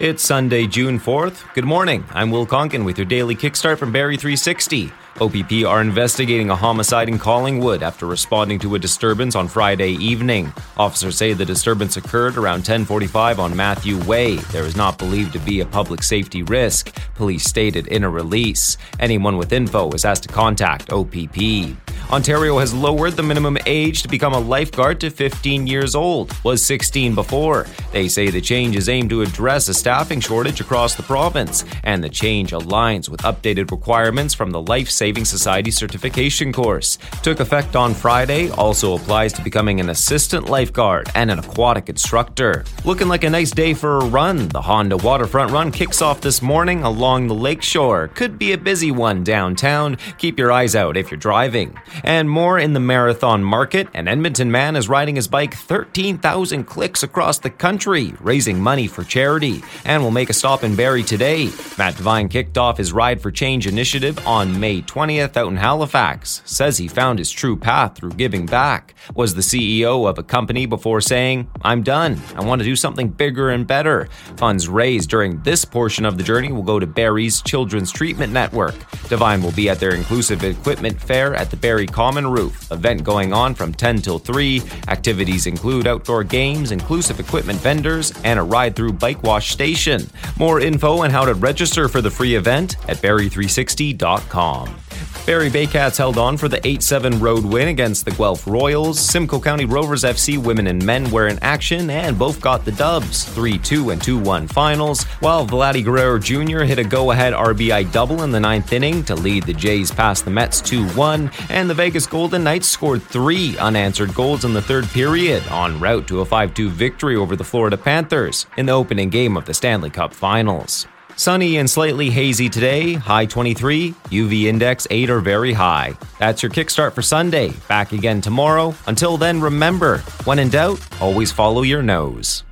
It's Sunday, June 4th. Good morning. I'm Will Conkin with your daily kickstart from Barrie 360. OPP are investigating a homicide in Collingwood after responding to a disturbance on Friday evening. Officers say the disturbance occurred around 10:45 on Matthew Way. There is not believed to be a public safety risk, police stated in a release. Anyone with info is asked to contact OPP. Ontario has lowered the minimum age to become a lifeguard to 15 years old, was 16 before. They say the change is aimed to address a staffing shortage across the province, and the change aligns with updated requirements from the Life Saving Society certification course. Took effect on Friday, also applies to becoming an assistant lifeguard and an aquatic instructor. Looking like a nice day for a run. The Honda Waterfront Run kicks off this morning along the lakeshore. Could be a busy one downtown. Keep your eyes out if you're driving. And more in the marathon market. An Edmonton man is riding his bike 13,000 clicks across the country, raising money for charity, and will make a stop in Barrie today. Matt Devine kicked off his Ride for Change initiative on May 20th out in Halifax. Says he found his true path through giving back. Was the CEO of a company before saying, I'm done. I want to do something bigger and better. Funds raised during this portion of the journey will go to Barrie's Children's Treatment Network. Devine will be at their inclusive equipment fair at the Barrie Common Roof. Event going on from 10 till 3. Activities include outdoor games, inclusive equipment vendors, and a ride through Bike Wash Station. More info on how to register for the free event at barrie360.com. Barrie Baycats held on for the 8 7 road win against the Guelph Royals. Simcoe County Rovers FC women and men were in action and both got the dubs 3 2 and 2 1 finals, while Vladdy Guerrero Jr. hit a go ahead RBI double in the ninth inning to lead the Jays past the Mets 2 1, and the Vegas Golden Knights scored three unanswered goals in the third period, en route to a 5 2 victory over the Florida Panthers in the opening game of the Stanley Cup Finals. Sunny and slightly hazy today, high 23, UV index 8 or very high. That's your kickstart for Sunday. Back again tomorrow. Until then, remember when in doubt, always follow your nose.